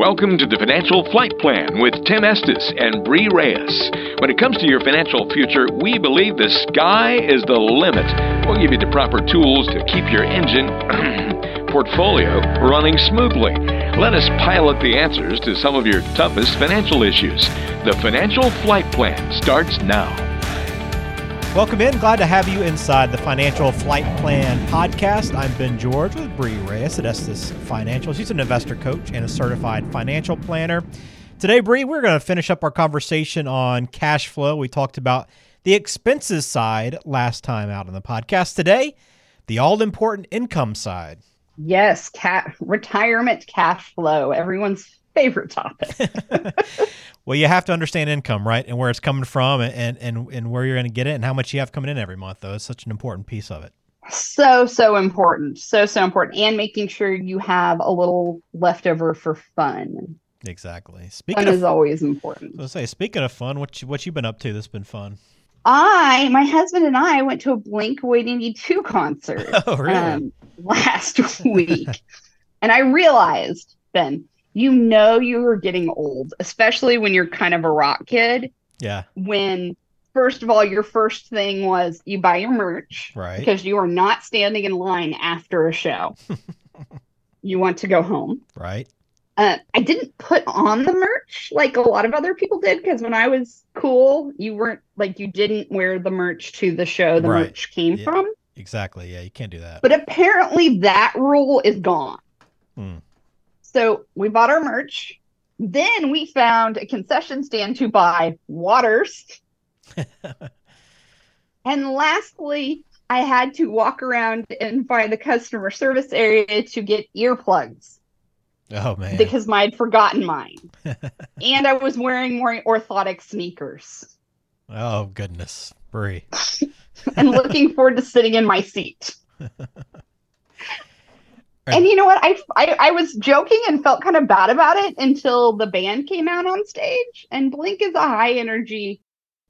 Welcome to the Financial Flight Plan with Tim Estes and Bree Reyes. When it comes to your financial future, we believe the sky is the limit. We'll give you the proper tools to keep your engine portfolio running smoothly. Let us pilot the answers to some of your toughest financial issues. The Financial Flight Plan starts now. Welcome in. Glad to have you inside the Financial Flight Plan podcast. I'm Ben George with Bree Reyes at Estes Financial. She's an investor coach and a certified financial planner. Today, Bree, we're going to finish up our conversation on cash flow. We talked about the expenses side last time out on the podcast. Today, the all important income side. Yes, cat retirement cash flow. Everyone's favorite topic. well, you have to understand income, right? And where it's coming from and, and, and where you're going to get it and how much you have coming in every month, though. It's such an important piece of it. So, so important. So, so important. And making sure you have a little leftover for fun. Exactly. Speaking fun of, is always important. I was say, speaking of fun, what you, what you been up to that's been fun? I, my husband and I went to a Blink 182 concert oh, really? um, last week. and I realized, Ben, you know you are getting old, especially when you're kind of a rock kid. Yeah. When first of all, your first thing was you buy your merch, right? Because you are not standing in line after a show. you want to go home, right? Uh, I didn't put on the merch like a lot of other people did because when I was cool, you weren't like you didn't wear the merch to the show the right. merch came yeah. from. Exactly. Yeah, you can't do that. But apparently that rule is gone. Hmm. So we bought our merch. Then we found a concession stand to buy waters. and lastly, I had to walk around and find the customer service area to get earplugs. Oh man. Because I'd forgotten mine. and I was wearing more orthotic sneakers. Oh goodness. Bree. and looking forward to sitting in my seat. And you know what? I, I, I was joking and felt kind of bad about it until the band came out on stage. And Blink is a high energy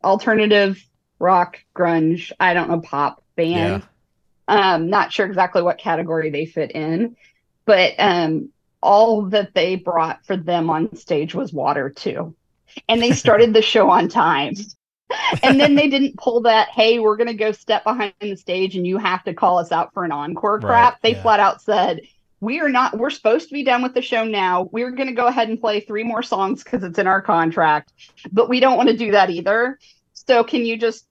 alternative rock grunge. I don't know pop band. Yeah. Um, not sure exactly what category they fit in, but um, all that they brought for them on stage was water too, and they started the show on time. and then they didn't pull that, hey, we're going to go step behind the stage and you have to call us out for an encore crap. Right, they yeah. flat out said, we are not, we're supposed to be done with the show now. We're going to go ahead and play three more songs because it's in our contract, but we don't want to do that either. So can you just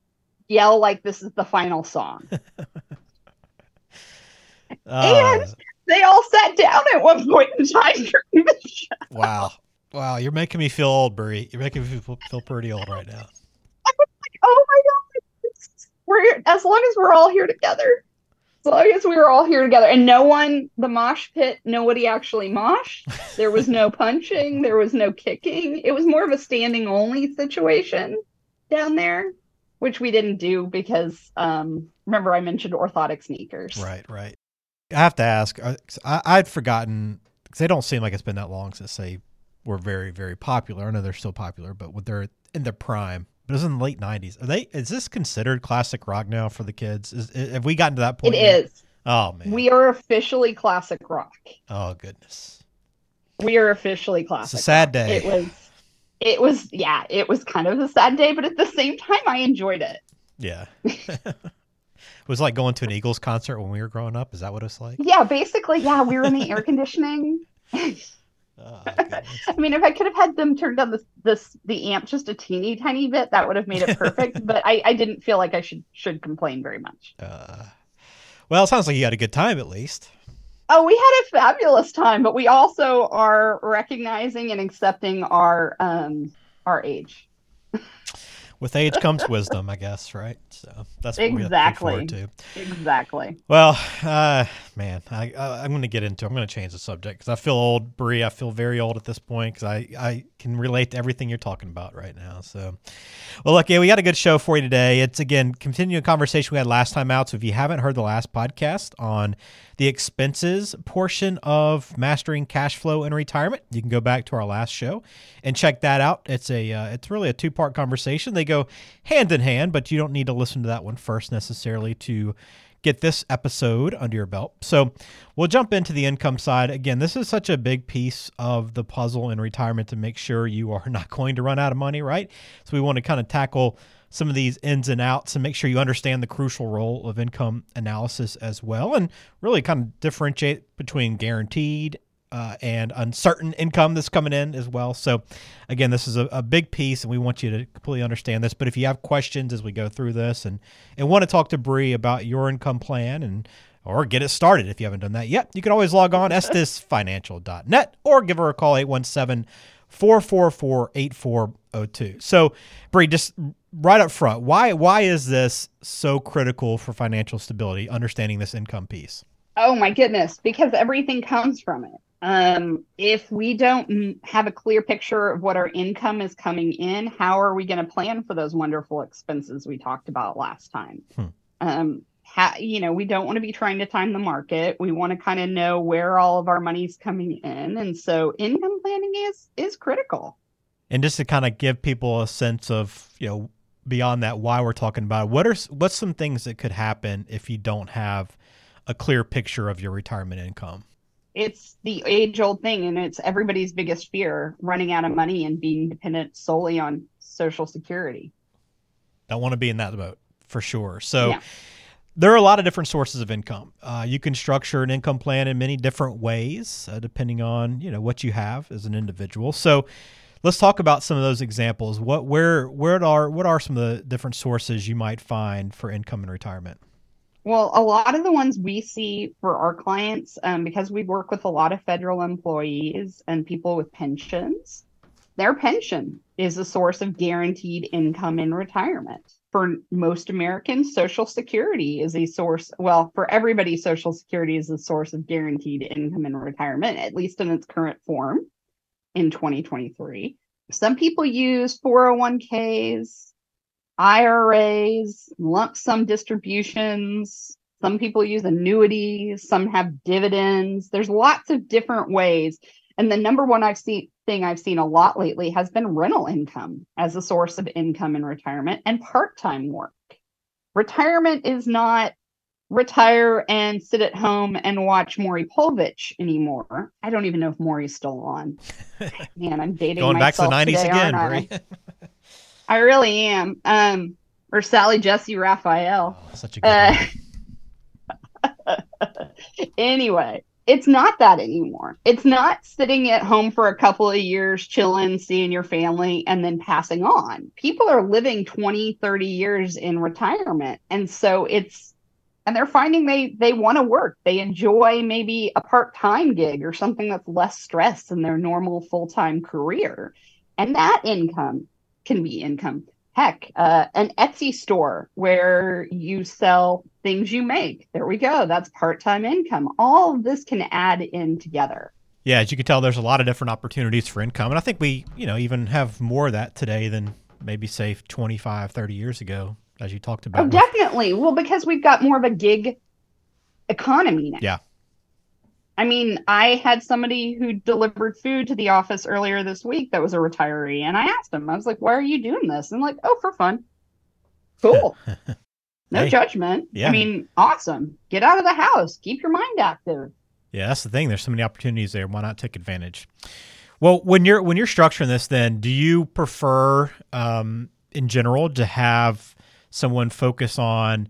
yell like this is the final song? uh, and they all sat down at one point in time during the show. Wow. Wow. You're making me feel old, Bree. You're making me feel, feel pretty old right now oh my god, we're as long as we're all here together. As long as we were all here together, and no one, the mosh pit, nobody actually moshed. There was no punching, there was no kicking. It was more of a standing only situation down there, which we didn't do because um, remember I mentioned orthotic sneakers. Right, right. I have to ask. Uh, I, I'd forgotten because they don't seem like it's been that long since they were very, very popular. I know they're still popular, but when they're in their prime, but it was in the late '90s. Are they? Is this considered classic rock now for the kids? Is, have we gotten to that point? It yet? is. Oh man, we are officially classic rock. Oh goodness, we are officially classic. It's a sad rock. day. It was. It was yeah. It was kind of a sad day, but at the same time, I enjoyed it. Yeah. it was like going to an Eagles concert when we were growing up. Is that what it's like? Yeah, basically. Yeah, we were in the air conditioning. Oh, I mean, if I could have had them turn down this this the amp just a teeny tiny bit, that would have made it perfect. but I, I didn't feel like I should should complain very much. Uh, well, it sounds like you had a good time at least. Oh, we had a fabulous time, but we also are recognizing and accepting our um our age with age comes wisdom, I guess, right? So that's what exactly. we forward to. Exactly. Well, uh, man, I, I am going to get into. I'm going to change the subject because I feel old, Bree. I feel very old at this point because I I can relate to everything you're talking about right now. So, well, look, yeah, we got a good show for you today. It's again continuing a conversation we had last time out. So if you haven't heard the last podcast on the expenses portion of mastering cash flow in retirement, you can go back to our last show and check that out. It's a uh, it's really a two part conversation. They go hand in hand, but you don't need to listen to that one first necessarily to get this episode under your belt. So we'll jump into the income side. Again, this is such a big piece of the puzzle in retirement to make sure you are not going to run out of money, right? So we want to kind of tackle some of these ins and outs and make sure you understand the crucial role of income analysis as well and really kind of differentiate between guaranteed uh, and uncertain income that's coming in as well. So, again, this is a, a, big piece, and we want you to completely understand this. But if you have questions as we go through this, and and want to talk to Bree about your income plan, and or get it started if you haven't done that yet, you can always log on estesfinancial.net or give her a call 817 444 8402. So, Bree, just right up front, why why is this so critical for financial stability? Understanding this income piece. Oh my goodness, because everything comes from it um, if we don't have a clear picture of what our income is coming in, how are we going to plan for those wonderful expenses we talked about last time? Hmm. Um, ha- you know, we don't want to be trying to time the market. We want to kind of know where all of our money's coming in, and so income planning is is critical. And just to kind of give people a sense of you know beyond that why we're talking about it, what are what's some things that could happen if you don't have a clear picture of your retirement income? It's the age old thing and it's everybody's biggest fear running out of money and being dependent solely on social security. Don't want to be in that boat for sure. So yeah. there are a lot of different sources of income. Uh, you can structure an income plan in many different ways uh, depending on you know what you have as an individual. So let's talk about some of those examples. What where where are what are some of the different sources you might find for income in retirement well, a lot of the ones we see for our clients, um, because we work with a lot of federal employees and people with pensions, their pension is a source of guaranteed income in retirement. For most Americans, Social Security is a source, well, for everybody, Social Security is a source of guaranteed income in retirement, at least in its current form in 2023. Some people use 401ks, IRAs, lump sum distributions. Some people use annuities, some have dividends. There's lots of different ways. And the number one I've seen thing I've seen a lot lately has been rental income as a source of income in retirement and part-time work. Retirement is not retire and sit at home and watch Maury Povich anymore. I don't even know if Maury's still on. Man, I'm dating going back to the '90s today, again. I really am. Um, or Sally Jessy Raphael. Oh, such a good uh, anyway, it's not that anymore. It's not sitting at home for a couple of years, chilling, seeing your family, and then passing on. People are living 20, 30 years in retirement. And so it's, and they're finding they they want to work. They enjoy maybe a part-time gig or something that's less stress than their normal full-time career. And that income can be income. Heck, uh, an Etsy store where you sell things you make. There we go. That's part time income. All of this can add in together. Yeah, as you can tell, there's a lot of different opportunities for income. And I think we, you know, even have more of that today than maybe, say, 25, 30 years ago, as you talked about. Oh, definitely. Well, because we've got more of a gig economy now. Yeah. I mean, I had somebody who delivered food to the office earlier this week that was a retiree, and I asked him, I was like, "Why are you doing this?" And like, "Oh, for fun." Cool. no hey, judgment. Yeah. I mean, awesome. Get out of the house. Keep your mind active. Yeah, that's the thing. There's so many opportunities there. Why not take advantage? Well, when you're when you're structuring this, then do you prefer, um, in general, to have someone focus on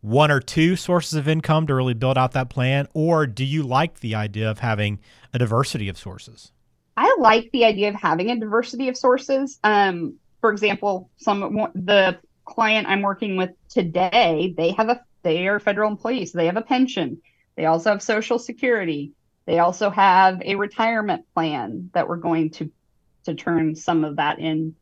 one or two sources of income to really build out that plan, or do you like the idea of having a diversity of sources? I like the idea of having a diversity of sources. Um, for example, some the client I'm working with today, they have a they are federal employees, they have a pension. They also have Social Security. They also have a retirement plan that we're going to to turn some of that in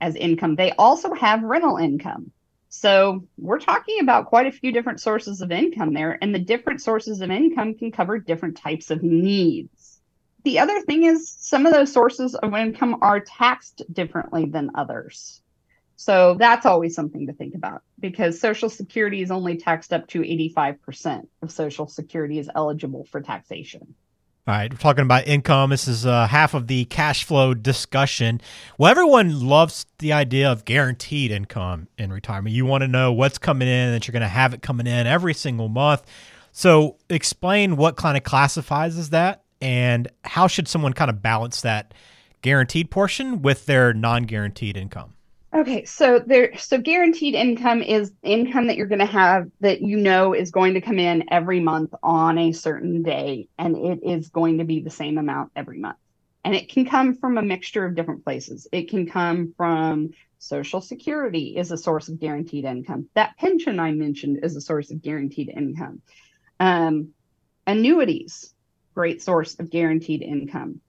as income. They also have rental income. So we're talking about quite a few different sources of income there, and the different sources of income can cover different types of needs. The other thing is some of those sources of income are taxed differently than others. So that's always something to think about because Social Security is only taxed up to 85% of Social Security is eligible for taxation. All right, we're talking about income. This is uh, half of the cash flow discussion. Well, everyone loves the idea of guaranteed income in retirement. You want to know what's coming in, that you're going to have it coming in every single month. So, explain what kind of classifies as that, and how should someone kind of balance that guaranteed portion with their non-guaranteed income. Okay, so there so guaranteed income is income that you're going to have that you know is going to come in every month on a certain day and it is going to be the same amount every month. And it can come from a mixture of different places. It can come from social security is a source of guaranteed income. That pension I mentioned is a source of guaranteed income. Um, annuities, great source of guaranteed income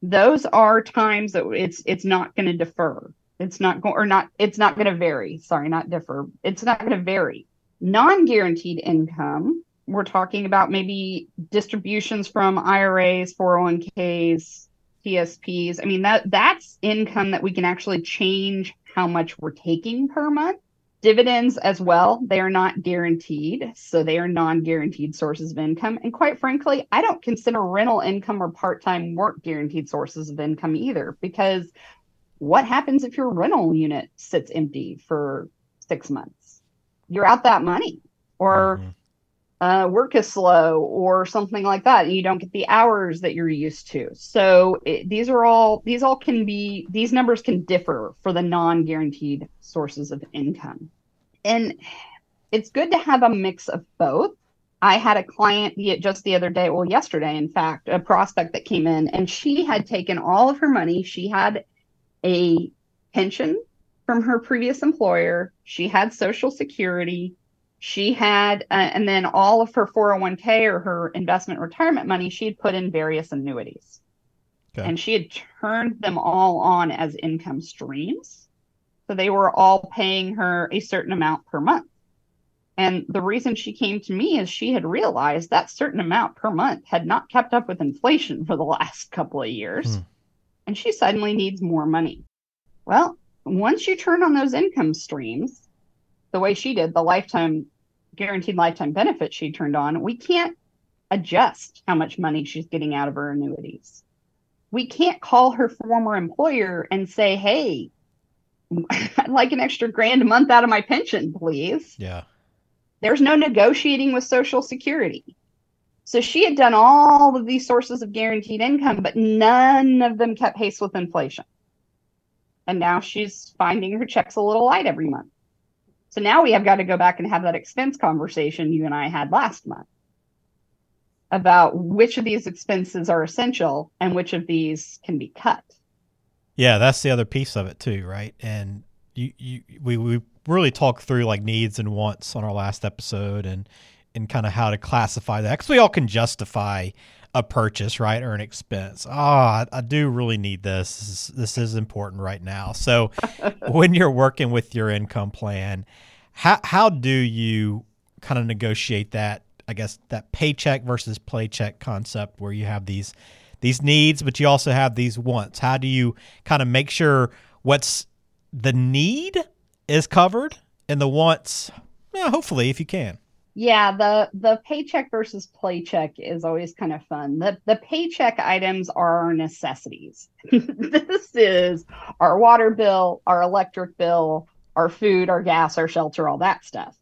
those are times that it's it's not going to defer it's not going or not it's not going to vary sorry not differ it's not going to vary non-guaranteed income we're talking about maybe distributions from iras 401ks tsps i mean that that's income that we can actually change how much we're taking per month Dividends as well, they are not guaranteed. So they are non guaranteed sources of income. And quite frankly, I don't consider rental income or part time work guaranteed sources of income either, because what happens if your rental unit sits empty for six months? You're out that money. Or mm-hmm. uh, work is slow or something like that and you don't get the hours that you're used to. So it, these are all these all can be these numbers can differ for the non-guaranteed sources of income. And it's good to have a mix of both. I had a client just the other day well yesterday in fact a prospect that came in and she had taken all of her money. She had a pension from her previous employer. She had social security. She had uh, and then all of her 401k or her investment retirement money she had put in various annuities. Okay. and she had turned them all on as income streams. So they were all paying her a certain amount per month. And the reason she came to me is she had realized that certain amount per month had not kept up with inflation for the last couple of years. Hmm. And she suddenly needs more money well once you turn on those income streams the way she did, the lifetime guaranteed lifetime benefit she turned on, we can't adjust how much money she's getting out of her annuities. We can't call her former employer and say, hey, I'd like an extra grand a month out of my pension, please. Yeah. There's no negotiating with Social Security. So she had done all of these sources of guaranteed income, but none of them kept pace with inflation. And now she's finding her checks a little light every month. So now we have got to go back and have that expense conversation you and I had last month about which of these expenses are essential and which of these can be cut. Yeah, that's the other piece of it too, right? And you, you we, we really talked through like needs and wants on our last episode and and kind of how to classify that because we all can justify a purchase, right, or an expense. Oh, I, I do really need this. This is, this is important right now. So, when you're working with your income plan, how how do you kind of negotiate that? I guess that paycheck versus playcheck concept, where you have these these needs, but you also have these wants. How do you kind of make sure what's the need is covered and the wants? Yeah, hopefully, if you can. Yeah, the the paycheck versus playcheck is always kind of fun. The the paycheck items are our necessities. this is our water bill, our electric bill, our food, our gas, our shelter, all that stuff.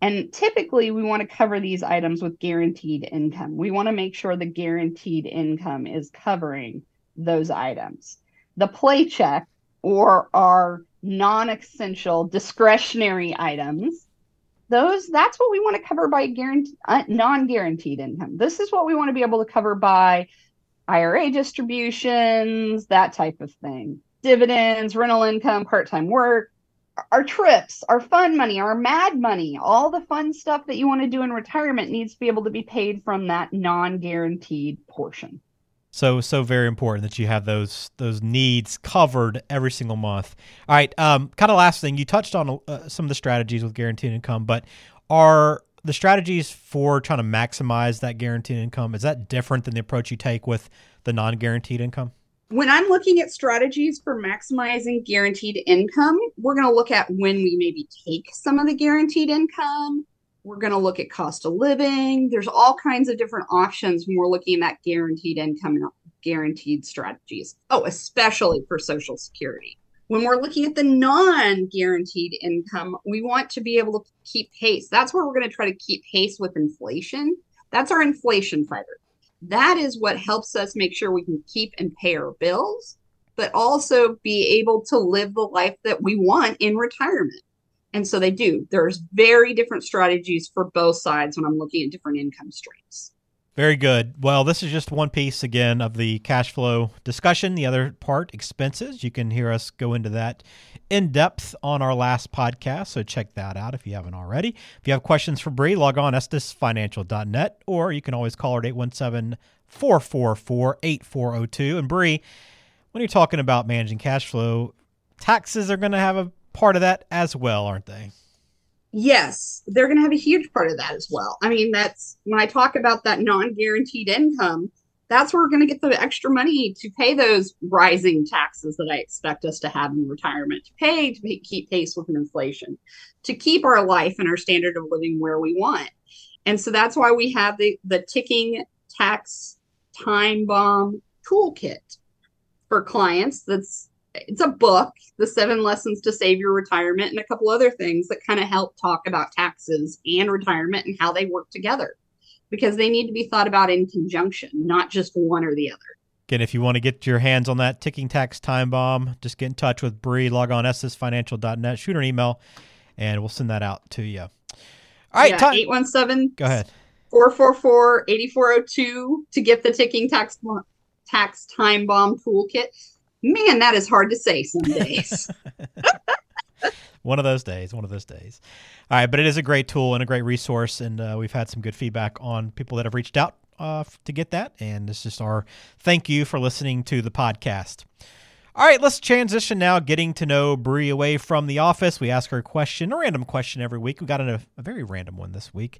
And typically we want to cover these items with guaranteed income. We want to make sure the guaranteed income is covering those items. The playcheck or our non-essential discretionary items those that's what we want to cover by guarantee, uh, non-guaranteed income. This is what we want to be able to cover by ira distributions that type of thing. Dividends rental income part-time work our trips our fun money our mad money all the fun stuff that you want to do in retirement needs to be able to be paid from that non-guaranteed portion so so very important that you have those those needs covered every single month. All right, um, kind of last thing you touched on uh, some of the strategies with guaranteed income, but are the strategies for trying to maximize that guaranteed income is that different than the approach you take with the non-guaranteed income? When I'm looking at strategies for maximizing guaranteed income, we're going to look at when we maybe take some of the guaranteed income we're going to look at cost of living. There's all kinds of different options when we're looking at guaranteed income and guaranteed strategies. Oh, especially for Social Security. When we're looking at the non guaranteed income, we want to be able to keep pace. That's where we're going to try to keep pace with inflation. That's our inflation fighter. That is what helps us make sure we can keep and pay our bills, but also be able to live the life that we want in retirement. And so they do. There's very different strategies for both sides when I'm looking at different income streams. Very good. Well, this is just one piece again of the cash flow discussion. The other part, expenses. You can hear us go into that in depth on our last podcast. So check that out if you haven't already. If you have questions for Bree, log on estesfinancial.net or you can always call her at 817 444 8402. And Bree, when you're talking about managing cash flow, taxes are going to have a part of that as well, aren't they? Yes, they're going to have a huge part of that as well. I mean, that's when I talk about that non guaranteed income, that's where we're going to get the extra money to pay those rising taxes that I expect us to have in retirement, to pay to pay, keep pace with inflation, to keep our life and our standard of living where we want. And so that's why we have the, the ticking tax time bomb toolkit for clients that's it's a book, The Seven Lessons to Save Your Retirement, and a couple other things that kind of help talk about taxes and retirement and how they work together because they need to be thought about in conjunction, not just one or the other. Again, if you want to get your hands on that ticking tax time bomb, just get in touch with Bree. Log on estesfinancial.net, shoot her an email, and we'll send that out to you. All right, yeah, 817 Go ahead. 444 8402 to get the ticking tax tax time bomb toolkit man, that is hard to say some days. one of those days, one of those days. All right, but it is a great tool and a great resource, and uh, we've had some good feedback on people that have reached out uh, to get that, and it's just our thank you for listening to the podcast. All right, let's transition now, getting to know Bree away from the office. We ask her a question, a random question every week. We got a, a very random one this week.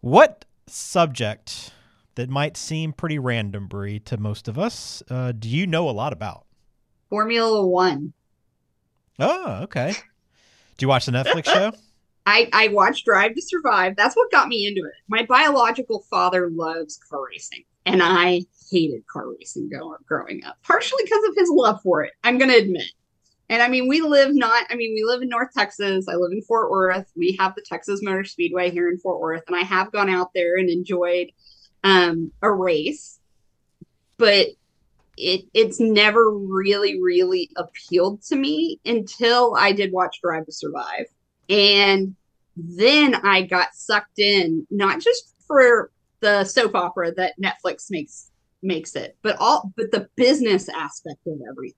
What subject that might seem pretty random, Bree, to most of us. Uh, do you know a lot about? Formula One. Oh, okay. Do you watch the Netflix show? I, I watched Drive to Survive. That's what got me into it. My biological father loves car racing, and I hated car racing growing up, partially because of his love for it. I'm going to admit. And I mean, we live not, I mean, we live in North Texas. I live in Fort Worth. We have the Texas Motor Speedway here in Fort Worth, and I have gone out there and enjoyed um, a race, but it it's never really really appealed to me until I did watch Drive to Survive, and then I got sucked in not just for the soap opera that Netflix makes makes it, but all but the business aspect of everything.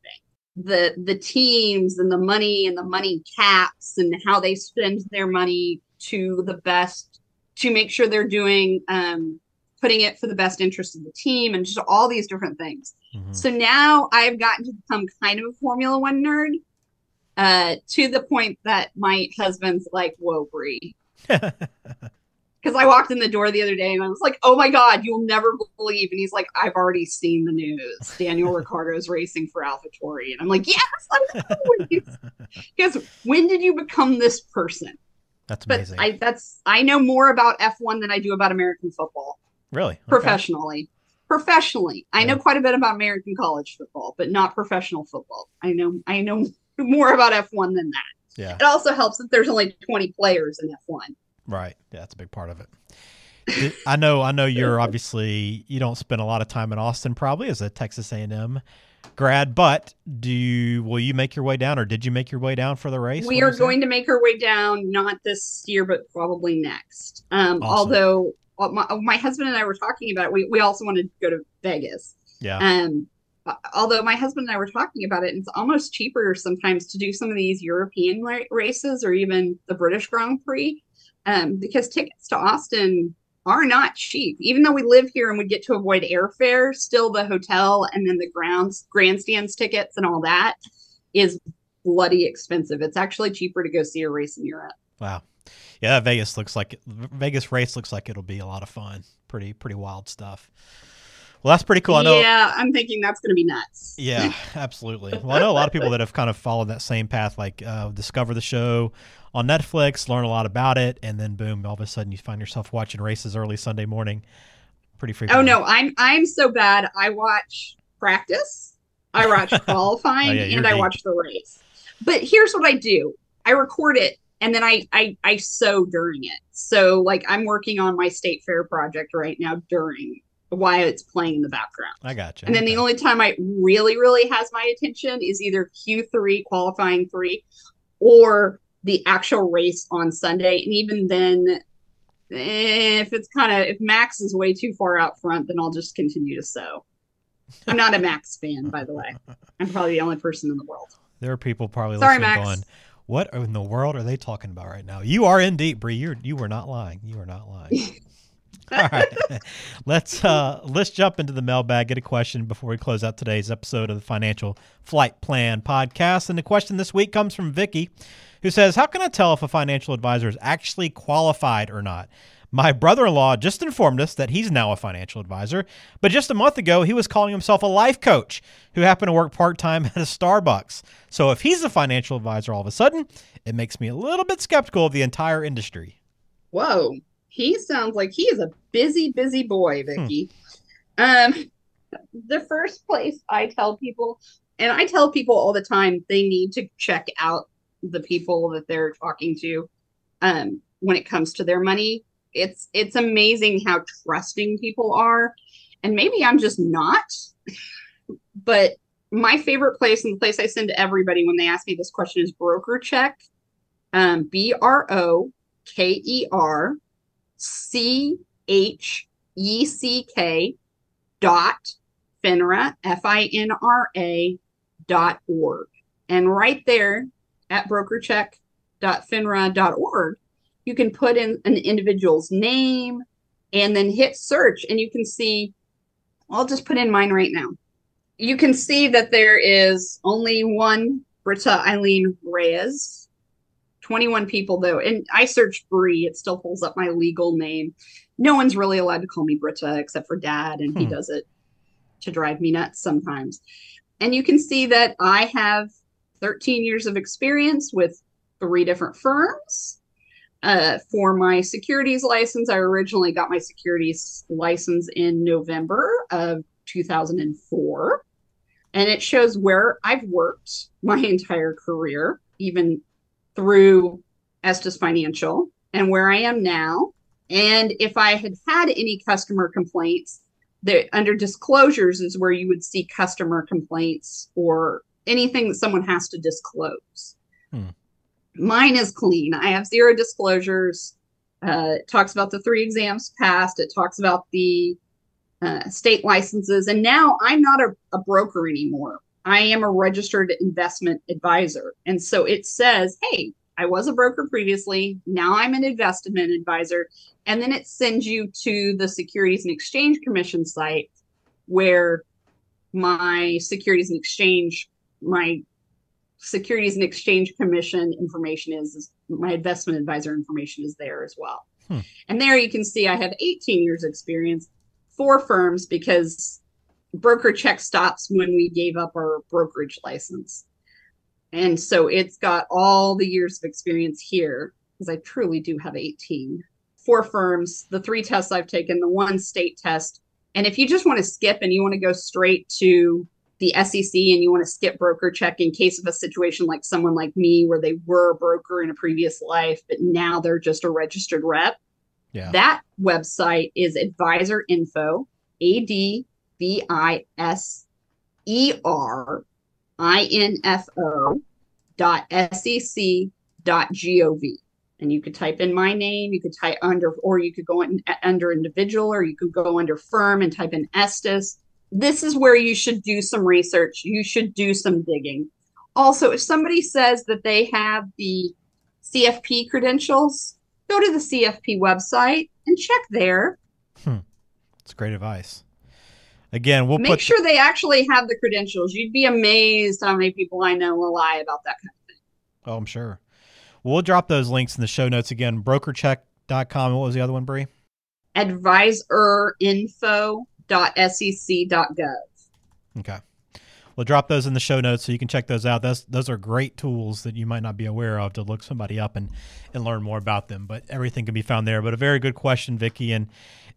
The the teams and the money and the money caps and how they spend their money to the best to make sure they're doing um, putting it for the best interest of the team and just all these different things. Mm-hmm. So now I've gotten to become kind of a Formula One nerd uh, to the point that my husband's like, whoa, Bree. Because I walked in the door the other day and I was like, oh my God, you'll never believe. And he's like, I've already seen the news. Daniel Ricciardo's racing for AlphaTauri. And I'm like, yes, I know. Because when did you become this person? That's amazing. But I that's I know more about F1 than I do about American football. Really? Okay. Professionally. Professionally. I know quite a bit about American college football, but not professional football. I know I know more about F1 than that. Yeah. It also helps that there's only 20 players in F1. Right. Yeah, that's a big part of it. I know I know you're obviously you don't spend a lot of time in Austin probably as a Texas A&M grad, but do you will you make your way down or did you make your way down for the race? We are going to make our way down not this year but probably next. Um, awesome. although my, my husband and I were talking about it. We, we also wanted to go to Vegas. Yeah. Um, although my husband and I were talking about it, it's almost cheaper sometimes to do some of these European races or even the British Grand Prix, um, because tickets to Austin are not cheap. Even though we live here and we get to avoid airfare, still the hotel and then the grounds, grandstands tickets and all that is bloody expensive. It's actually cheaper to go see a race in Europe. Wow yeah, Vegas looks like Vegas race looks like it'll be a lot of fun. Pretty pretty wild stuff. Well, that's pretty cool. I know. Yeah, I'm thinking that's going to be nuts. Yeah, absolutely. Well, I know a lot of people that have kind of followed that same path, like uh, discover the show on Netflix, learn a lot about it, and then boom, all of a sudden you find yourself watching races early Sunday morning. Pretty freaking. Oh no, I'm I'm so bad. I watch practice, I watch qualifying, Oh, yeah, and I watch the race. But here's what I do: I record it, and then I I I sew during it. So like I'm working on my state fair project right now during while it's playing in the background. I got you. And then the only time I really, really has my attention is either Q3 qualifying three or the actual race on Sunday. And even then, if it's kind of if Max is way too far out front, then I'll just continue to sew. I'm not a Max fan, by the way. I'm probably the only person in the world. there are people probably Sorry, listening Max. going, "What in the world are they talking about right now?" You are in deep, Bree. You you were not lying. You are not lying. All right, let's uh, let's jump into the mailbag. Get a question before we close out today's episode of the Financial Flight Plan podcast. And the question this week comes from Vicky, who says, "How can I tell if a financial advisor is actually qualified or not?" My brother-in-law just informed us that he's now a financial advisor, but just a month ago he was calling himself a life coach who happened to work part-time at a Starbucks. So if he's a financial advisor all of a sudden, it makes me a little bit skeptical of the entire industry. Whoa, he sounds like he is a busy, busy boy, Vicky. Um, the first place I tell people, and I tell people all the time, they need to check out the people that they're talking to. Um, when it comes to their money, it's it's amazing how trusting people are, and maybe I'm just not. but my favorite place and the place I send to everybody when they ask me this question is Broker Check. Um, B R O K E R C H E C K dot FINRA, F I N R A dot org. And right there at brokercheck.finra.org, you can put in an individual's name and then hit search, and you can see. I'll just put in mine right now. You can see that there is only one Britta Eileen Reyes 21 people though and i searched brie it still pulls up my legal name no one's really allowed to call me britta except for dad and he Hmm. does it to drive me nuts sometimes and you can see that i have 13 years of experience with three different firms uh, for my securities license i originally got my securities license in november of 2004 and it shows where i've worked my entire career even through Estes Financial and where I am now. And if I had had any customer complaints, there under disclosures is where you would see customer complaints or anything that someone has to disclose. Hmm. Mine is clean. I have zero disclosures. Uh, it talks about the three exams passed. It talks about the uh, state licenses. And now I'm not a, a broker anymore. I am a registered investment advisor. And so it says, hey, I was a broker previously. Now I'm an investment advisor. And then it sends you to the Securities and Exchange Commission site where my Securities and Exchange, my Securities and Exchange Commission information is, is my investment advisor information is there as well. Hmm. And there you can see I have 18 years experience, four firms because broker check stops when we gave up our brokerage license. And so it's got all the years of experience here because I truly do have 18. Four firms, the three tests I've taken, the one state test. And if you just want to skip and you want to go straight to the SEC and you want to skip broker check in case of a situation like someone like me where they were a broker in a previous life, but now they're just a registered rep, Yeah. that website is advisor info, A D V I S E R I N F O dot S E C dot G O V. And you could type in my name, you could type under, or you could go in, under individual, or you could go under firm and type in Estes. This is where you should do some research. You should do some digging. Also, if somebody says that they have the CFP credentials, go to the CFP website and check there. Hmm. It's great advice. Again, we'll Make sure they actually have the credentials. You'd be amazed how many people I know will lie about that kind of thing. Oh, I'm sure. We'll drop those links in the show notes again. Brokercheck.com. What was the other one, Brie? Bree? www.sec.gov. Okay. We'll drop those in the show notes so you can check those out. Those those are great tools that you might not be aware of to look somebody up and, and learn more about them. But everything can be found there. But a very good question, Vicky, and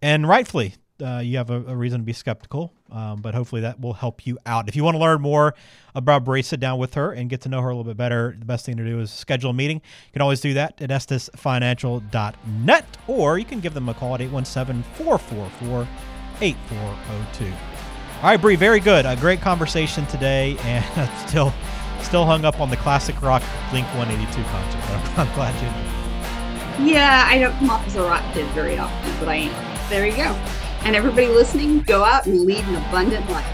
and rightfully uh, you have a, a, reason to be skeptical. Um, but hopefully that will help you out. If you want to learn more about Bree, sit down with her and get to know her a little bit better. The best thing to do is schedule a meeting. You can always do that at estesfinancial.net or you can give them a call at 817 444 8402. All right, Bree, very good. A great conversation today, and still, still hung up on the classic rock Blink 182 concert. I'm, I'm glad you. did. Yeah, I don't come off as a rock kid very often, but I am. There you go. And everybody listening, go out and lead an abundant life.